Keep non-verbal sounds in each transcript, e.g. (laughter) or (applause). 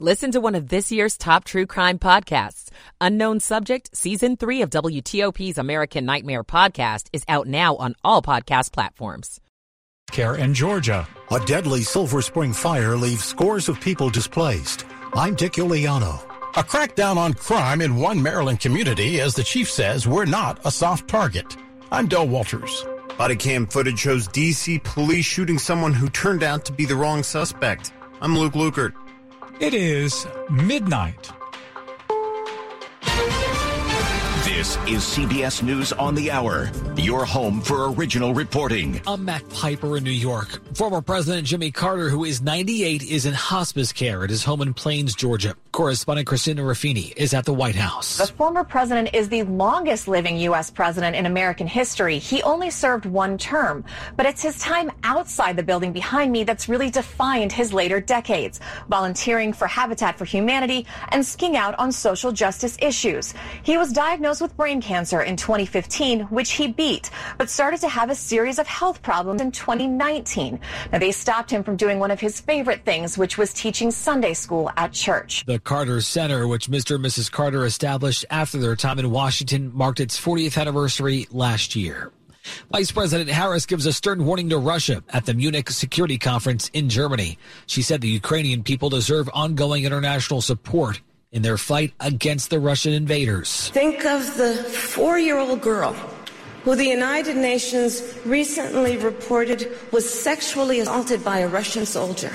Listen to one of this year's top true crime podcasts. Unknown Subject, Season 3 of WTOP's American Nightmare podcast is out now on all podcast platforms. Care in Georgia. A deadly Silver Spring fire leaves scores of people displaced. I'm Dick Uliano. A crackdown on crime in one Maryland community as the chief says we're not a soft target. I'm Del Walters. Body cam footage shows DC police shooting someone who turned out to be the wrong suspect. I'm Luke Lukert. It is midnight. This is CBS News on the Hour, your home for original reporting. I'm Matt Piper in New York. Former President Jimmy Carter, who is 98, is in hospice care at his home in Plains, Georgia. Correspondent Christina Ruffini is at the White House. The former president is the longest living U.S. president in American history. He only served one term, but it's his time outside the building behind me that's really defined his later decades, volunteering for Habitat for Humanity and speaking out on social justice issues. He was diagnosed with brain cancer in 2015, which he beat, but started to have a series of health problems in 2019. Now, they stopped him from doing one of his favorite things, which was teaching Sunday school at church. The Carter Center, which Mr. and Mrs. Carter established after their time in Washington, marked its 40th anniversary last year. Vice President Harris gives a stern warning to Russia at the Munich Security Conference in Germany. She said the Ukrainian people deserve ongoing international support in their fight against the Russian invaders. Think of the four year old girl who the United Nations recently reported was sexually assaulted by a Russian soldier.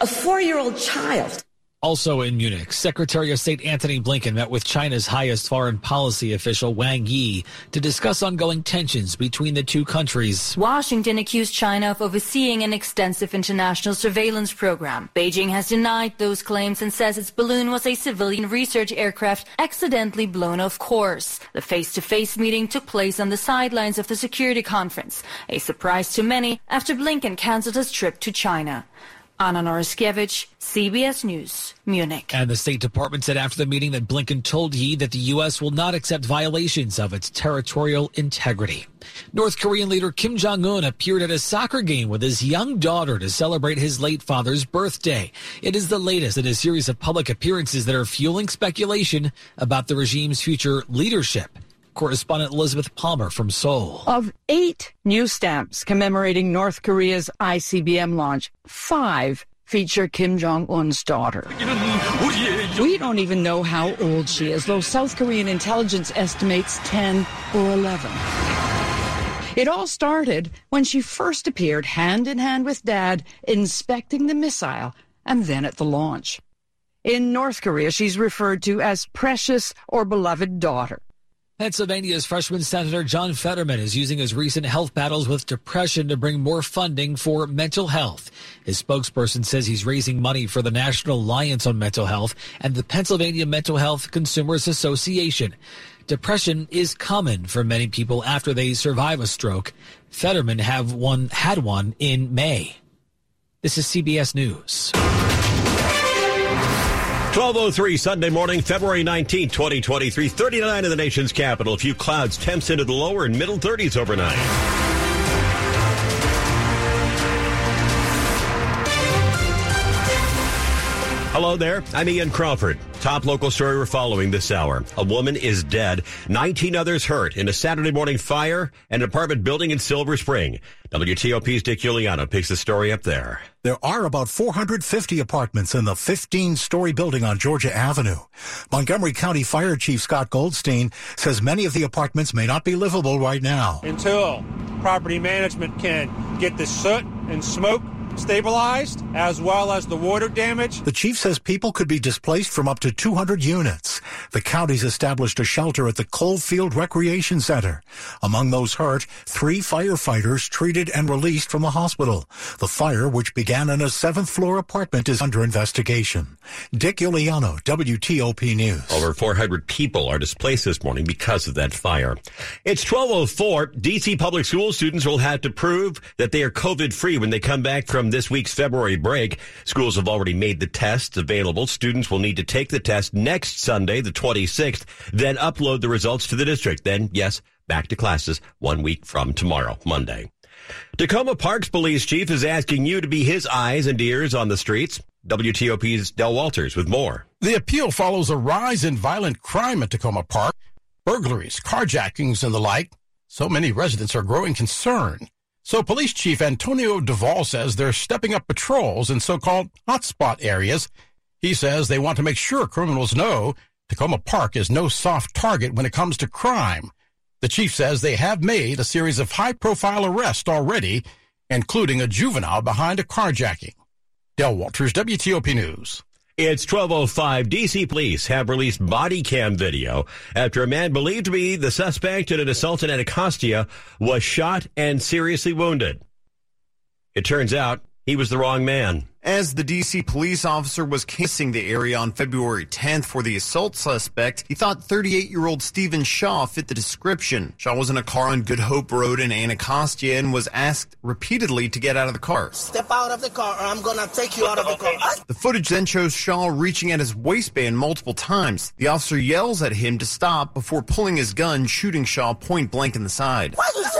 A four year old child. Also in Munich, Secretary of State Antony Blinken met with China's highest foreign policy official Wang Yi to discuss ongoing tensions between the two countries. Washington accused China of overseeing an extensive international surveillance program. Beijing has denied those claims and says its balloon was a civilian research aircraft accidentally blown off course. The face-to-face meeting took place on the sidelines of the security conference, a surprise to many after Blinken canceled his trip to China. Anna Noryskiewicz, CBS News, Munich. And the State Department said after the meeting that Blinken told Yi that the U.S. will not accept violations of its territorial integrity. North Korean leader Kim Jong un appeared at a soccer game with his young daughter to celebrate his late father's birthday. It is the latest in a series of public appearances that are fueling speculation about the regime's future leadership. Correspondent Elizabeth Palmer from Seoul. Of eight new stamps commemorating North Korea's ICBM launch, five feature Kim Jong un's daughter. We don't even know how old she is, though South Korean intelligence estimates 10 or 11. It all started when she first appeared hand in hand with Dad inspecting the missile and then at the launch. In North Korea, she's referred to as precious or beloved daughter. Pennsylvania's freshman Senator John Fetterman is using his recent health battles with depression to bring more funding for mental health. His spokesperson says he's raising money for the National Alliance on Mental Health and the Pennsylvania Mental Health Consumers Association. Depression is common for many people after they survive a stroke. Fetterman have one had one in May. This is CBS News. 1203 Sunday morning, February 19, 2023. 39 in the nation's capital. A few clouds, temps into the lower and middle 30s overnight. Hello there. I'm Ian Crawford. Top local story we're following this hour. A woman is dead, 19 others hurt in a Saturday morning fire at an apartment building in Silver Spring. WTOP's Dick Uliano picks the story up there. There are about 450 apartments in the 15 story building on Georgia Avenue. Montgomery County Fire Chief Scott Goldstein says many of the apartments may not be livable right now. Until property management can get the soot and smoke stabilized as well as the water damage. The chief says people could be displaced from up to 200 units. The county's established a shelter at the Coffield Recreation Center. Among those hurt, three firefighters treated and released from the hospital. The fire, which began in a seventh floor apartment, is under investigation. Dick Uliano, WTOP News. Over 400 people are displaced this morning because of that fire. It's 1204. DC public school students will have to prove that they are COVID free when they come back from this week's February break. Schools have already made the tests available. Students will need to take the test next Sunday, the 26th, then upload the results to the district. Then, yes, back to classes one week from tomorrow, Monday. Takoma Parks Police Chief is asking you to be his eyes and ears on the streets. WTOP's Del Walters with more. The appeal follows a rise in violent crime at Takoma Park, burglaries, carjackings, and the like. So many residents are growing concerned. So Police Chief Antonio DeVaul says they're stepping up patrols in so-called hotspot areas. He says they want to make sure criminals know Takoma Park is no soft target when it comes to crime. The chief says they have made a series of high-profile arrests already, including a juvenile behind a carjacking. Del Walters, WTOP News. It's 1205. DC police have released body cam video after a man believed to be the suspect in an assault in Anacostia was shot and seriously wounded. It turns out he was the wrong man. As the DC police officer was casing the area on February 10th for the assault suspect, he thought 38 year old Stephen Shaw fit the description. Shaw was in a car on Good Hope Road in Anacostia and was asked repeatedly to get out of the car. Step out of the car or I'm gonna take you out of the car. The footage then shows Shaw reaching at his waistband multiple times. The officer yells at him to stop before pulling his gun, shooting Shaw point blank in the side. Why you shoot me?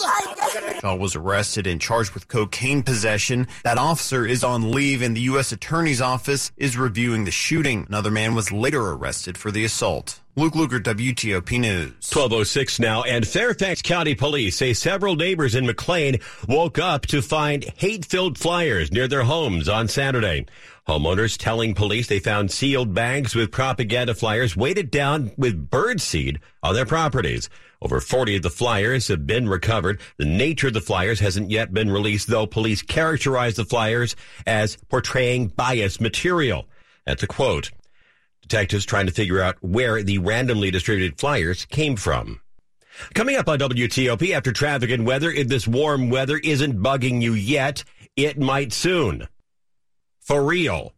(laughs) Shaw was arrested and charged with cocaine possession. That officer is on leave and the U.S. Attorney's Office is reviewing the shooting. Another man was later arrested for the assault. Luke Lukert, WTOP News. 1206 now, and Fairfax County Police say several neighbors in McLean woke up to find hate-filled flyers near their homes on Saturday. Homeowners telling police they found sealed bags with propaganda flyers weighted down with birdseed on their properties. Over 40 of the flyers have been recovered. The nature of the flyers hasn't yet been released, though police characterize the flyers as portraying bias material. That's a quote. Detectives trying to figure out where the randomly distributed flyers came from. Coming up on WTOP after traffic and weather, if this warm weather isn't bugging you yet, it might soon. For real.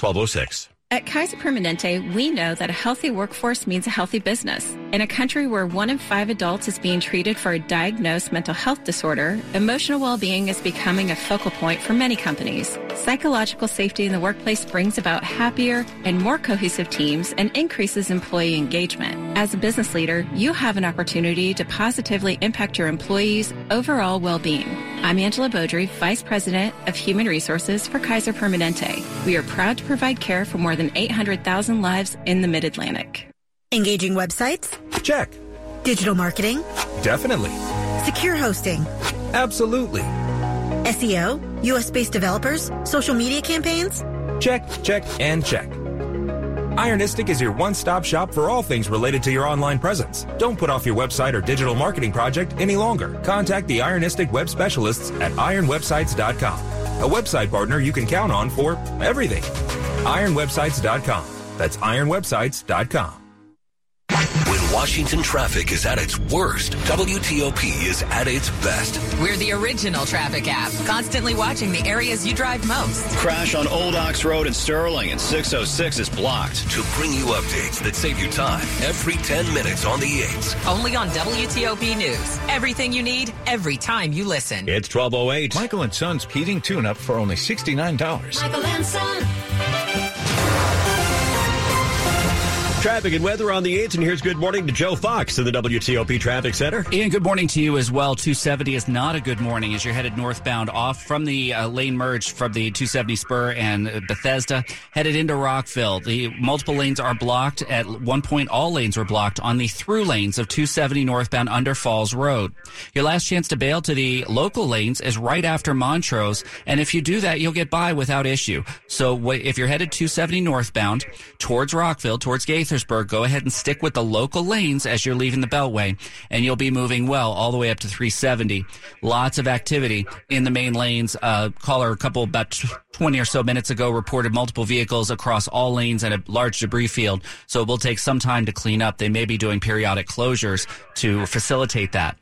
1206. At Kaiser Permanente, we know that a healthy workforce means a healthy business. In a country where one in five adults is being treated for a diagnosed mental health disorder, emotional well-being is becoming a focal point for many companies. Psychological safety in the workplace brings about happier and more cohesive teams and increases employee engagement. As a business leader, you have an opportunity to positively impact your employees' overall well-being. I'm Angela Beaudry, Vice President of Human Resources for Kaiser Permanente. We are proud to provide care for more than 800,000 lives in the Mid-Atlantic. Engaging websites? Check. Digital marketing? Definitely. Secure hosting? Absolutely. SEO? US based developers? Social media campaigns? Check, check, and check. Ironistic is your one stop shop for all things related to your online presence. Don't put off your website or digital marketing project any longer. Contact the Ironistic web specialists at ironwebsites.com, a website partner you can count on for everything. Ironwebsites.com. That's ironwebsites.com. When Washington traffic is at its worst, WTOP is at its best. We're the original traffic app, constantly watching the areas you drive most. Crash on Old Ox Road in Sterling and 606 is blocked. To bring you updates that save you time every 10 minutes on the 8s. Only on WTOP News. Everything you need, every time you listen. It's 1208. Michael and Son's heating tune-up for only $69. Michael and Son. Traffic and weather on the 8th, and here's good morning to Joe Fox in the WTOP Traffic Center. Ian, good morning to you as well. 270 is not a good morning as you're headed northbound off from the uh, lane merge from the 270 spur and Bethesda, headed into Rockville. The multiple lanes are blocked. At one point, all lanes were blocked on the through lanes of 270 northbound under Falls Road. Your last chance to bail to the local lanes is right after Montrose, and if you do that, you'll get by without issue. So if you're headed 270 northbound towards Rockville, towards Gaithersburg, go ahead and stick with the local lanes as you're leaving the Beltway, and you'll be moving well all the way up to 370. Lots of activity in the main lanes. Uh, caller a couple about 20 or so minutes ago reported multiple vehicles across all lanes and a large debris field. So it will take some time to clean up. They may be doing periodic closures to facilitate that.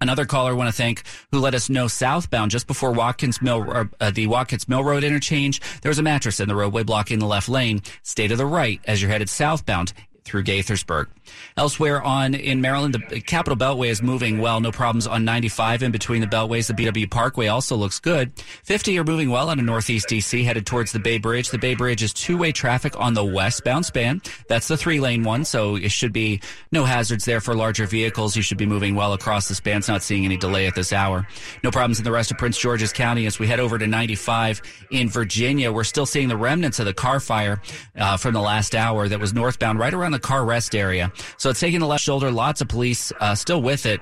Another caller I want to thank who let us know southbound just before Watkins Mill, uh, the Watkins Mill Road interchange, there was a mattress in the roadway blocking the left lane. Stay to the right as you're headed southbound through Gaithersburg. Elsewhere on in Maryland, the Capital Beltway is moving well. No problems on 95 in between the beltways. The BW Parkway also looks good. 50 are moving well out of Northeast DC, headed towards the Bay Bridge. The Bay Bridge is two-way traffic on the westbound span. That's the three-lane one, so it should be no hazards there for larger vehicles. You should be moving well across the span. It's not seeing any delay at this hour. No problems in the rest of Prince George's County as we head over to 95 in Virginia. We're still seeing the remnants of the car fire uh, from the last hour that was northbound right around the car rest area. So it's taking the left shoulder. Lots of police uh, still with it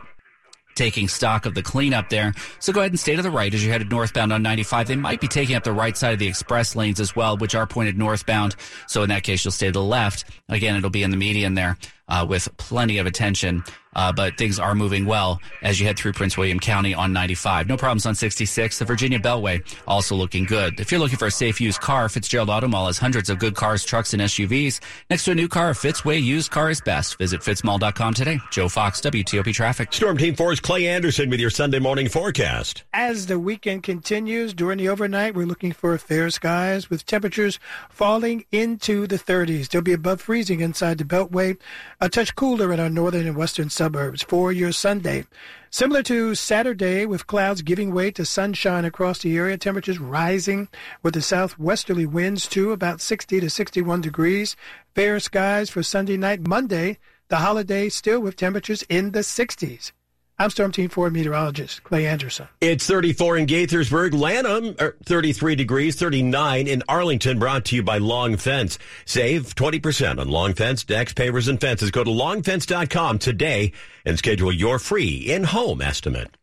taking stock of the cleanup there. So go ahead and stay to the right as you're headed northbound on 95. They might be taking up the right side of the express lanes as well, which are pointed northbound. So in that case, you'll stay to the left. Again, it'll be in the median there uh, with plenty of attention. Uh, but things are moving well as you head through Prince William County on 95. No problems on 66. The Virginia Beltway also looking good. If you're looking for a safe used car, Fitzgerald Auto Mall has hundreds of good cars, trucks, and SUVs. Next to a new car, a Fitzway used car is best. Visit fitzmall.com today. Joe Fox, WTOP Traffic. Storm Team 4's Clay Anderson with your Sunday morning forecast. As the weekend continues, during the overnight, we're looking for fair skies with temperatures falling into the 30s. They'll be above freezing inside the Beltway, a touch cooler in our northern and western suburbs suburbs for your Sunday. Similar to Saturday, with clouds giving way to sunshine across the area, temperatures rising with the southwesterly winds to about 60 to 61 degrees. Fair skies for Sunday night. Monday, the holiday still with temperatures in the 60s. I'm Storm Team 4 meteorologist Clay Anderson. It's 34 in Gaithersburg, Lanham, er, 33 degrees, 39 in Arlington, brought to you by Long Fence. Save 20% on Long Fence, decks, pavers, and fences. Go to longfence.com today and schedule your free in-home estimate.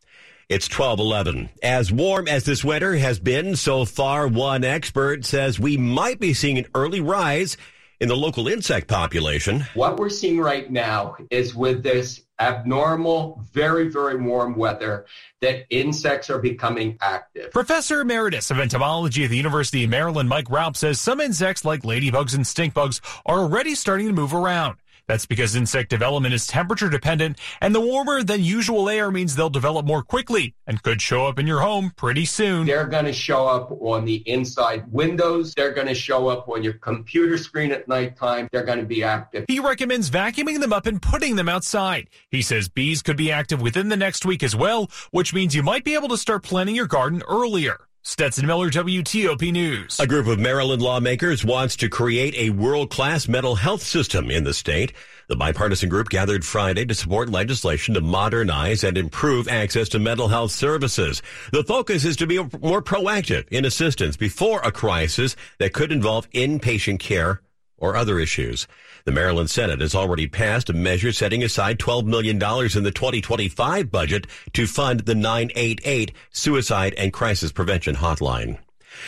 It's 1211. As warm as this winter has been so far, one expert says we might be seeing an early rise in the local insect population. What we're seeing right now is with this abnormal, very, very warm weather that insects are becoming active. Professor Emeritus of Entomology at the University of Maryland, Mike Raupp, says some insects like ladybugs and stink bugs are already starting to move around. That's because insect development is temperature dependent, and the warmer than usual air means they'll develop more quickly and could show up in your home pretty soon. They're going to show up on the inside windows. They're going to show up on your computer screen at nighttime. They're going to be active. He recommends vacuuming them up and putting them outside. He says bees could be active within the next week as well, which means you might be able to start planting your garden earlier. Stetson Miller, WTOP News. A group of Maryland lawmakers wants to create a world-class mental health system in the state. The bipartisan group gathered Friday to support legislation to modernize and improve access to mental health services. The focus is to be more proactive in assistance before a crisis that could involve inpatient care or other issues. The Maryland Senate has already passed a measure setting aside $12 million in the 2025 budget to fund the 988 Suicide and Crisis Prevention Hotline.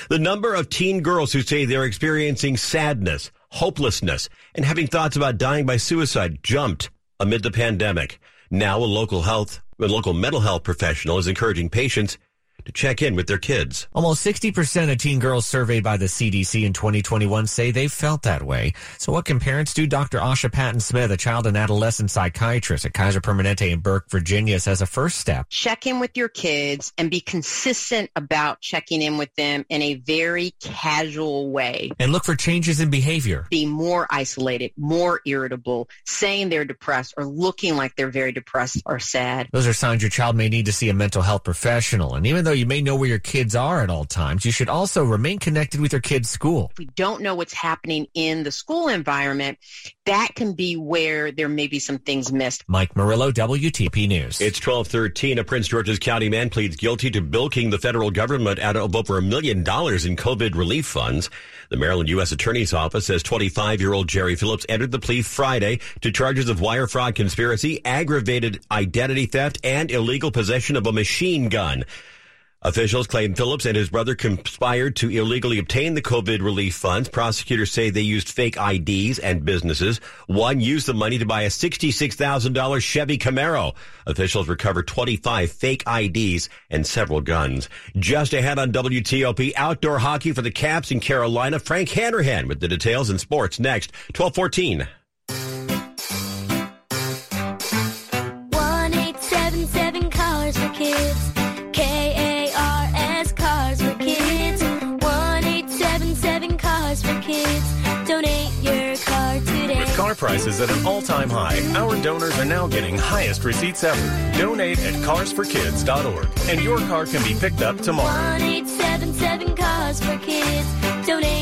The number of teen girls who say they're experiencing sadness, hopelessness, and having thoughts about dying by suicide jumped amid the pandemic. Now a local health, a local mental health professional is encouraging patients to check in with their kids. Almost 60% of teen girls surveyed by the CDC in 2021 say they've felt that way. So what can parents do? Dr. Asha Patton Smith, a child and adolescent psychiatrist at Kaiser Permanente in Burke, Virginia, says a first step. Check in with your kids and be consistent about checking in with them in a very casual way. And look for changes in behavior. Be more isolated, more irritable, saying they're depressed or looking like they're very depressed or sad. Those are signs your child may need to see a mental health professional. And even though you may know where your kids are at all times, you should also remain connected with your kids' school. If we don't know what's happening in the school environment, that can be where there may be some things missed. Mike Murillo, WTP News. It's 1213. A Prince George's County man pleads guilty to bilking the federal government out of over a million dollars in COVID relief funds. The Maryland U.S. Attorney's Office says 25-year-old Jerry Phillips entered the plea Friday to charges of wire fraud conspiracy, aggravated identity theft, and illegal possession of a machine gun. Officials claim Phillips and his brother conspired to illegally obtain the COVID relief funds. Prosecutors say they used fake IDs and businesses. One used the money to buy a $66,000 Chevy Camaro. Officials recovered 25 fake IDs and several guns. Just ahead on WTOP, outdoor hockey for the Caps in Carolina. Frank Hanrahan with the details in sports next. 1214. Prices at an all-time high, our donors are now getting highest receipts ever. Donate at carsforkids.org and your car can be picked up tomorrow. 1877 Cars for Kids. Donate.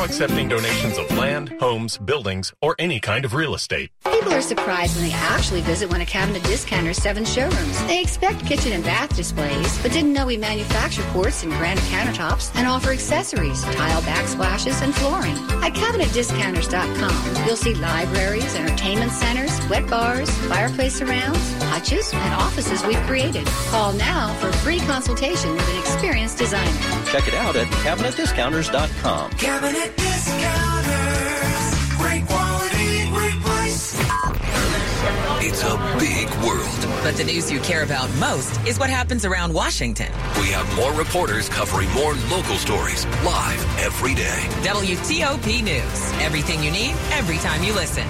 Now accepting donations of land, homes, buildings, or any kind of real estate. People are surprised when they actually visit one of Cabinet Discounter's seven showrooms. They expect kitchen and bath displays, but didn't know we manufacture quartz and granite countertops and offer accessories, tile backsplashes, and flooring. At CabinetDiscounters.com, you'll see libraries, entertainment centers, wet bars, fireplace surrounds, hutches, and offices we've created. Call now for a free consultation with an experienced designer. Check it out at CabinetDiscounters.com. Cabinet Discounters. Great quality, great price. It's a big world. But the news you care about most is what happens around Washington. We have more reporters covering more local stories live every day. WTOP News. Everything you need, every time you listen.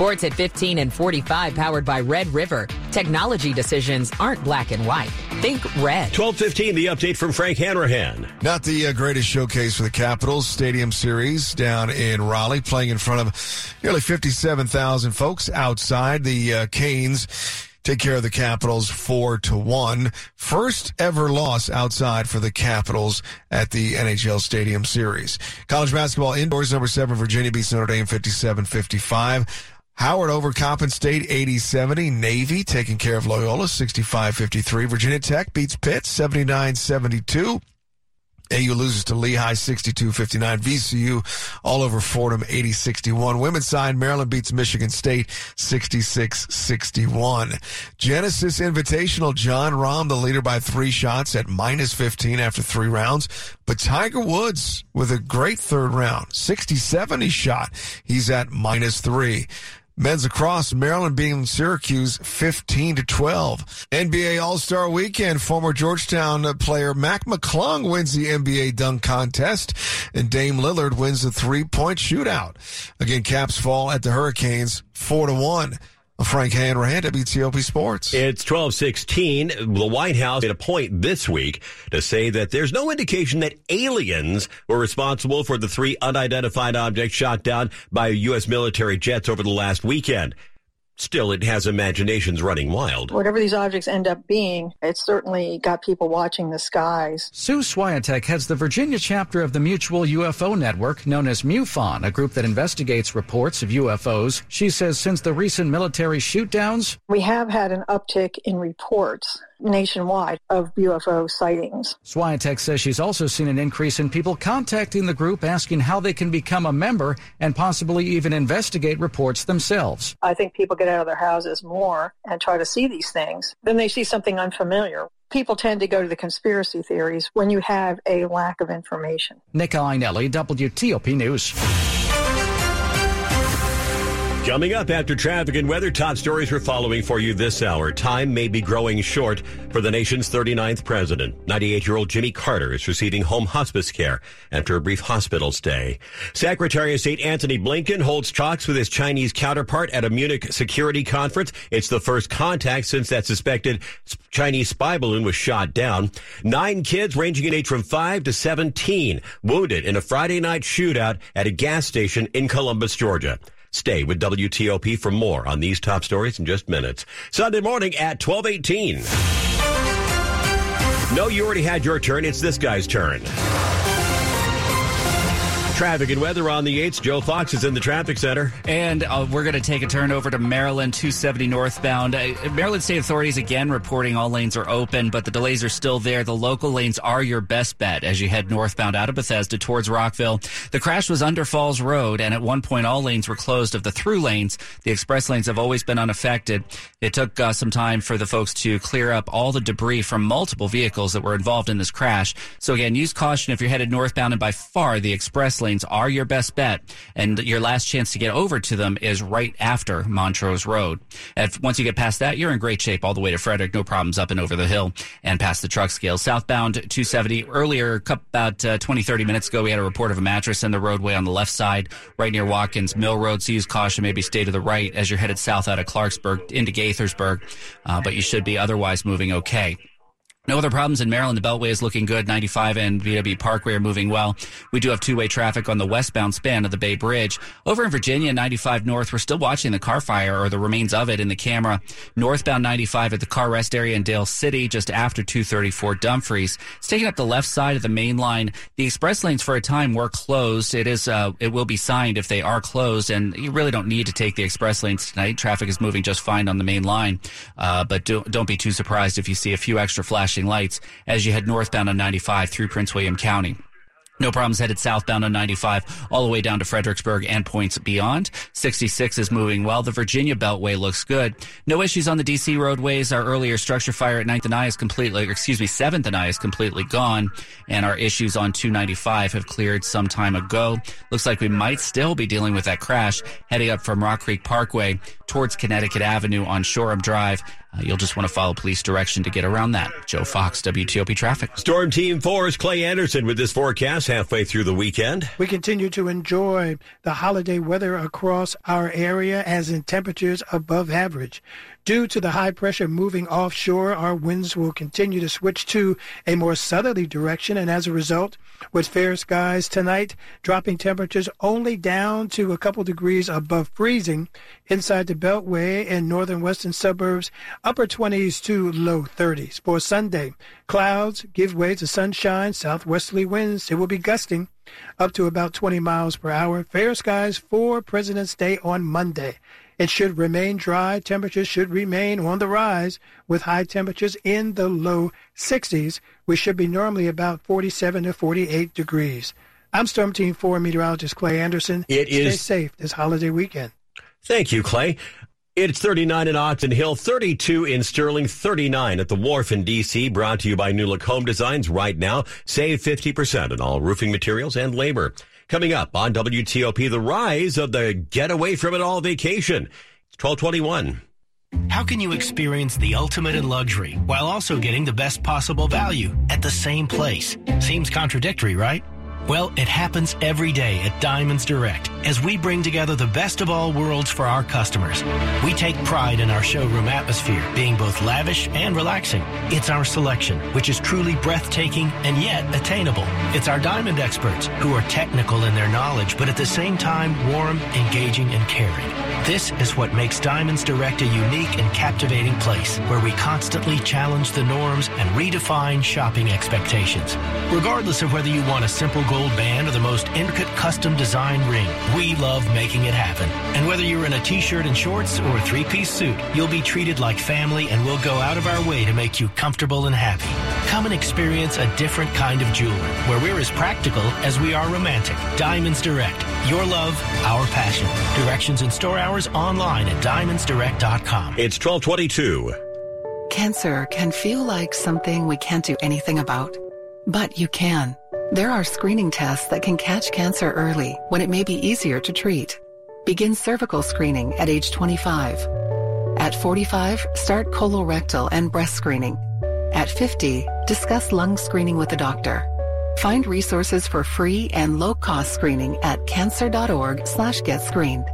Sports at 15 and 45 powered by Red River. Technology decisions aren't black and white. Think red. 1215, the update from Frank Hanrahan. Not the uh, greatest showcase for the Capitals Stadium Series down in Raleigh, playing in front of nearly 57,000 folks outside. The uh, Canes take care of the Capitals four to one. First ever loss outside for the Capitals at the NHL Stadium Series. College basketball indoors, number seven, Virginia beats Notre Dame 57-55. Howard over Coppin State 80-70. Navy taking care of Loyola 65-53. Virginia Tech beats Pitt 79-72. AU loses to Lehigh 62-59. VCU all over Fordham 80-61. Women's side, Maryland beats Michigan State 66-61. Genesis Invitational, Jon Rahm, the leader by three shots at minus 15 after three rounds. But Tiger Woods with a great third round, 60-70 shot. He's at minus three. Men's across Maryland beating Syracuse 15 to 12. NBA All-Star Weekend, former Georgetown player Mac McClung wins the NBA dunk contest and Dame Lillard wins the three-point shootout. Again, Caps fall at the Hurricanes 4 to 1. Frank Hanrahan, WTOP Sports. It's 1216. The White House made a point this week to say that there's no indication that aliens were responsible for the three unidentified objects shot down by U.S. military jets over the last weekend. Still, it has imaginations running wild. Whatever these objects end up being, it's certainly got people watching the skies. Sue Swiatek heads the Virginia chapter of the Mutual UFO Network, known as MUFON, a group that investigates reports of UFOs. She says since the recent military shootdowns, We have had an uptick in reports nationwide of UFO sightings. Swiatek says she's also seen an increase in people contacting the group asking how they can become a member and possibly even investigate reports themselves. I think people get out of their houses more and try to see these things. Then they see something unfamiliar. People tend to go to the conspiracy theories when you have a lack of information. Nick Iannelli, WTOP News. Coming up after traffic and weather, top stories we're following for you this hour. Time may be growing short for the nation's 39th president. 98-year-old Jimmy Carter is receiving home hospice care after a brief hospital stay. Secretary of State Antony Blinken holds talks with his Chinese counterpart at a Munich security conference. It's the first contact since that suspected Chinese spy balloon was shot down. Nine kids ranging in age from 5 to 17 wounded in a Friday night shootout at a gas station in Columbus, Georgia. Stay with WTOP for more on these top stories in just minutes. Sunday morning at 1218. No, you already had your turn. It's this guy's turn. Traffic and weather on the 8th. Joe Fox is in the traffic center. And uh, we're going to take a turn over to Maryland 270 northbound. Uh, Maryland State authorities again reporting all lanes are open, but the delays are still there. The local lanes are your best bet as you head northbound out of Bethesda towards Rockville. The crash was under Falls Road, and at one point all lanes were closed of the through lanes. The express lanes have always been unaffected. It took uh, some time for the folks to clear up all the debris from multiple vehicles that were involved in this crash. So again, use caution if you're headed northbound, and by far the express are your best bet. And your last chance to get over to them is right after Montrose Road. Once you get past that, you're in great shape all the way to Frederick. No problems up and over the hill and past the truck scale. Southbound 270. Earlier, about uh, 20, 30 minutes ago, we had a report of a mattress in the roadway on the left side, right near Watkins Mill Road. So use caution, maybe stay to the right as you're headed south out of Clarksburg into Gaithersburg. Uh, but you should be otherwise moving okay. No other problems in Maryland. The Beltway is looking good. 95 and BW Parkway are moving well. We do have two-way traffic on the westbound span of the Bay Bridge. Over in Virginia, 95 North, we're still watching the car fire or the remains of it in the camera. Northbound 95 at the car rest area in Dale City, just after 234 Dumfries. It's taking up the left side of the main line. The express lanes for a time were closed. It is, uh, it will be signed if they are closed, and you really don't need to take the express lanes tonight. Traffic is moving just fine on the main line, uh, but do, don't be too surprised if you see a few extra flashing lights as you head northbound on 95 through Prince William County. No problems headed southbound on 95 all the way down to Fredericksburg and points beyond. 66 is moving well. The Virginia Beltway looks good. No issues on the DC roadways. Our earlier structure fire at 9th and I is completely, excuse me, 7th and I is completely gone. And our issues on 295 have cleared some time ago. Looks like we might still be dealing with that crash heading up from Rock Creek Parkway towards Connecticut Avenue on Shoreham Drive. Uh, you'll just want to follow police direction to get around that. Joe Fox, WTOP Traffic. Storm Team 4's Clay Anderson with this forecast halfway through the weekend. We continue to enjoy the holiday weather across our area as in temperatures above average. Due to the high pressure moving offshore, our winds will continue to switch to a more southerly direction, and as a result, with fair skies tonight, dropping temperatures only down to a couple degrees above freezing inside the Beltway and northern western suburbs, upper 20s to low 30s. For Sunday, clouds give way to sunshine, southwesterly winds. It will be gusting up to about 20 miles per hour. Fair skies for President's Day on Monday. It should remain dry. Temperatures should remain on the rise with high temperatures in the low 60s. We should be normally about 47 to 48 degrees. I'm Storm Team 4 meteorologist Clay Anderson. It Stay is- safe this holiday weekend. Thank you, Clay. It's 39 in Oxon Hill, 32 in Sterling, 39 at the Wharf in D.C. Brought to you by New Look Home Designs right now. Save 50% on all roofing materials and labor. Coming up on WTOP, the rise of the get away from it all vacation. It's 1221. How can you experience the ultimate in luxury while also getting the best possible value at the same place? Seems contradictory, right? Well, it happens every day at Diamonds Direct as we bring together the best of all worlds for our customers. We take pride in our showroom atmosphere being both lavish and relaxing. It's our selection, which is truly breathtaking and yet attainable. It's our diamond experts who are technical in their knowledge, but at the same time warm, engaging, and caring. This is what makes Diamonds Direct a unique and captivating place where we constantly challenge the norms and redefine shopping expectations. Regardless of whether you want a simple gold band or the most intricate custom design ring, we love making it happen. And whether you're in a t-shirt and shorts or a three-piece suit, you'll be treated like family and we'll go out of our way to make you comfortable and happy. Come and experience a different kind of jeweler where we're as practical as we are romantic. Diamonds Direct. Your love, our passion. Directions and store hours online at diamondsdirect.com. It's 1222. Cancer can feel like something we can't do anything about, but you can. There are screening tests that can catch cancer early when it may be easier to treat. Begin cervical screening at age 25. At 45, start colorectal and breast screening. At 50, discuss lung screening with a doctor. Find resources for free and low-cost screening at cancer.org slash get screened.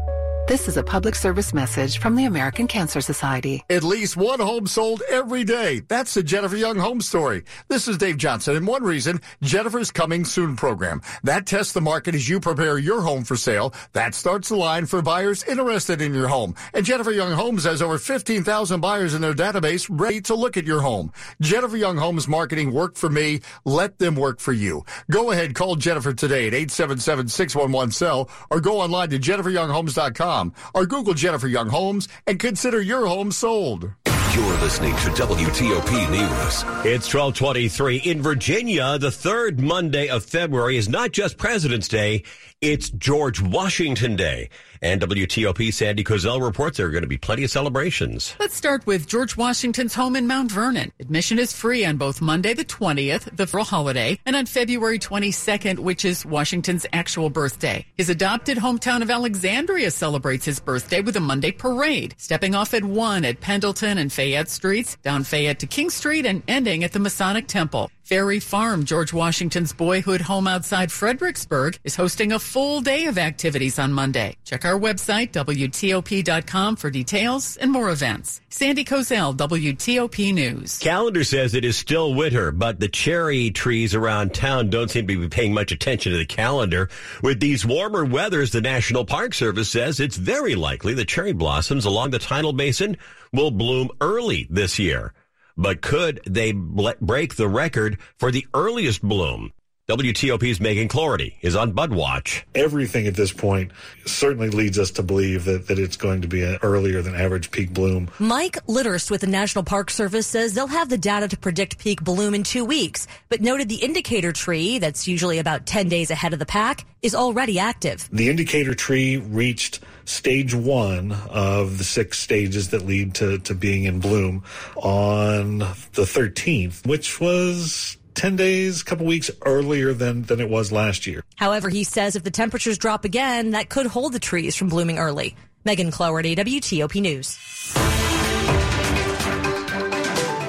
This is a public service message from the American Cancer Society. At least one home sold every day. That's the Jennifer Young home story. This is Dave Johnson, and one reason, Jennifer's Coming Soon program. That tests the market as you prepare your home for sale. That starts the line for buyers interested in your home. And Jennifer Young Homes has over 15,000 buyers in their database ready to look at your home. Jennifer Young Homes marketing worked for me. Let them work for you. Go ahead, call Jennifer today at 877-611-SELL or go online to jenniferyounghomes.com or Google Jennifer Young Homes and consider your home sold. You're listening to WTOP News. It's 1223. In Virginia, the third Monday of February is not just President's Day, it's George Washington Day. And WTOP Sandy Kozel reports there are going to be plenty of celebrations. Let's start with George Washington's home in Mount Vernon. Admission is free on both Monday the 20th, the federal holiday, and on February 22nd, which is Washington's actual birthday. His adopted hometown of Alexandria celebrates his birthday with a Monday parade, stepping off at 1 at Pendleton and Fayette Streets, down Fayette to King Street, and ending at the Masonic Temple. Ferry Farm, George Washington's boyhood home outside Fredericksburg, is hosting a full day of activities on Monday. Check our website, WTOP.com, for details and more events. Sandy Kozel, WTOP News. Calendar says it is still winter, but the cherry trees around town don't seem to be paying much attention to the calendar. With these warmer weathers, the National Park Service says it's very likely the cherry blossoms along the tidal basin will bloom early this year. But could they break the record for the earliest bloom? WTOP's Megan Cloherty is on Bud Watch. Everything at this point certainly leads us to believe that, that it's going to be an earlier than average peak bloom. Mike Litterst with the National Park Service says they'll have the data to predict peak bloom in two weeks, but noted the indicator tree, that's usually about 10 days ahead of the pack, is already active. The indicator tree reached stage one of the six stages that lead to, to being in bloom on the 13th, which was 10 days, a couple weeks earlier than, than it was last year. However, he says if the temperatures drop again, that could hold the trees from blooming early. Megan Cloherty, WTOP News.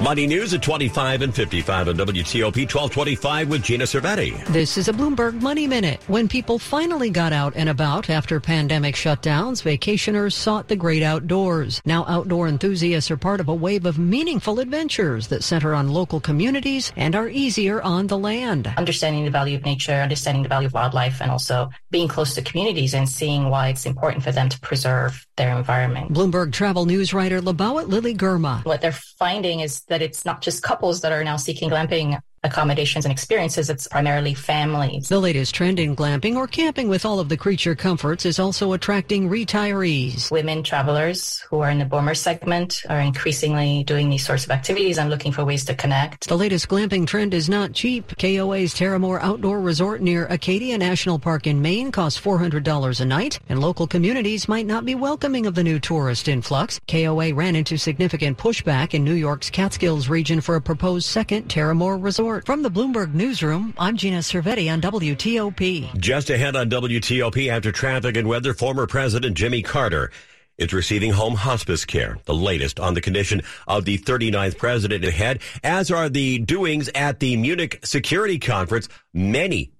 Money News at 25 and 55 on WTOP 1225 with Gina Cervetti. This is a Bloomberg Money Minute. When people finally got out and about after pandemic shutdowns, vacationers sought the great outdoors. Now outdoor enthusiasts are part of a wave of meaningful adventures that center on local communities and are easier on the land. Understanding the value of nature, understanding the value of wildlife, and also being close to communities and seeing why it's important for them to preserve their environment. Bloomberg travel news writer Lebawit Lily Girma. What they're finding is that it's not just couples that are now seeking glamping accommodations and experiences, it's primarily families. The latest trend in glamping or camping with all of the creature comforts is also attracting retirees. Women travelers who are in the boomer segment are increasingly doing these sorts of activities and looking for ways to connect. The latest glamping trend is not cheap. KOA's Terramor Outdoor Resort near Acadia National Park in Maine costs $400 a night, and local communities might not be welcoming of the new tourist influx. KOA ran into significant pushback in New York's Catskills region for a proposed second Terramor Resort. From the Bloomberg Newsroom, I'm Gina Cervetti on WTOP. Just ahead on WTOP after traffic and weather, former President Jimmy Carter is receiving home hospice care. The latest on the condition of the 39th president ahead, as are the doings at the Munich Security Conference. Many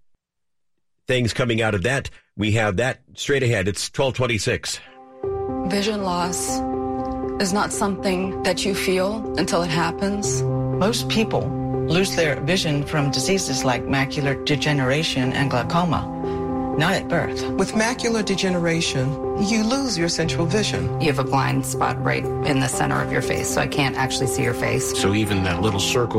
things coming out of that. We have that straight ahead. It's 1226. Vision loss is not something that you feel until it happens. Most people lose their vision from diseases like macular degeneration and glaucoma, not at birth. With macular degeneration, you lose your central vision. You have a blind spot right in the center of your face, so I can't actually see your face. So even that little circle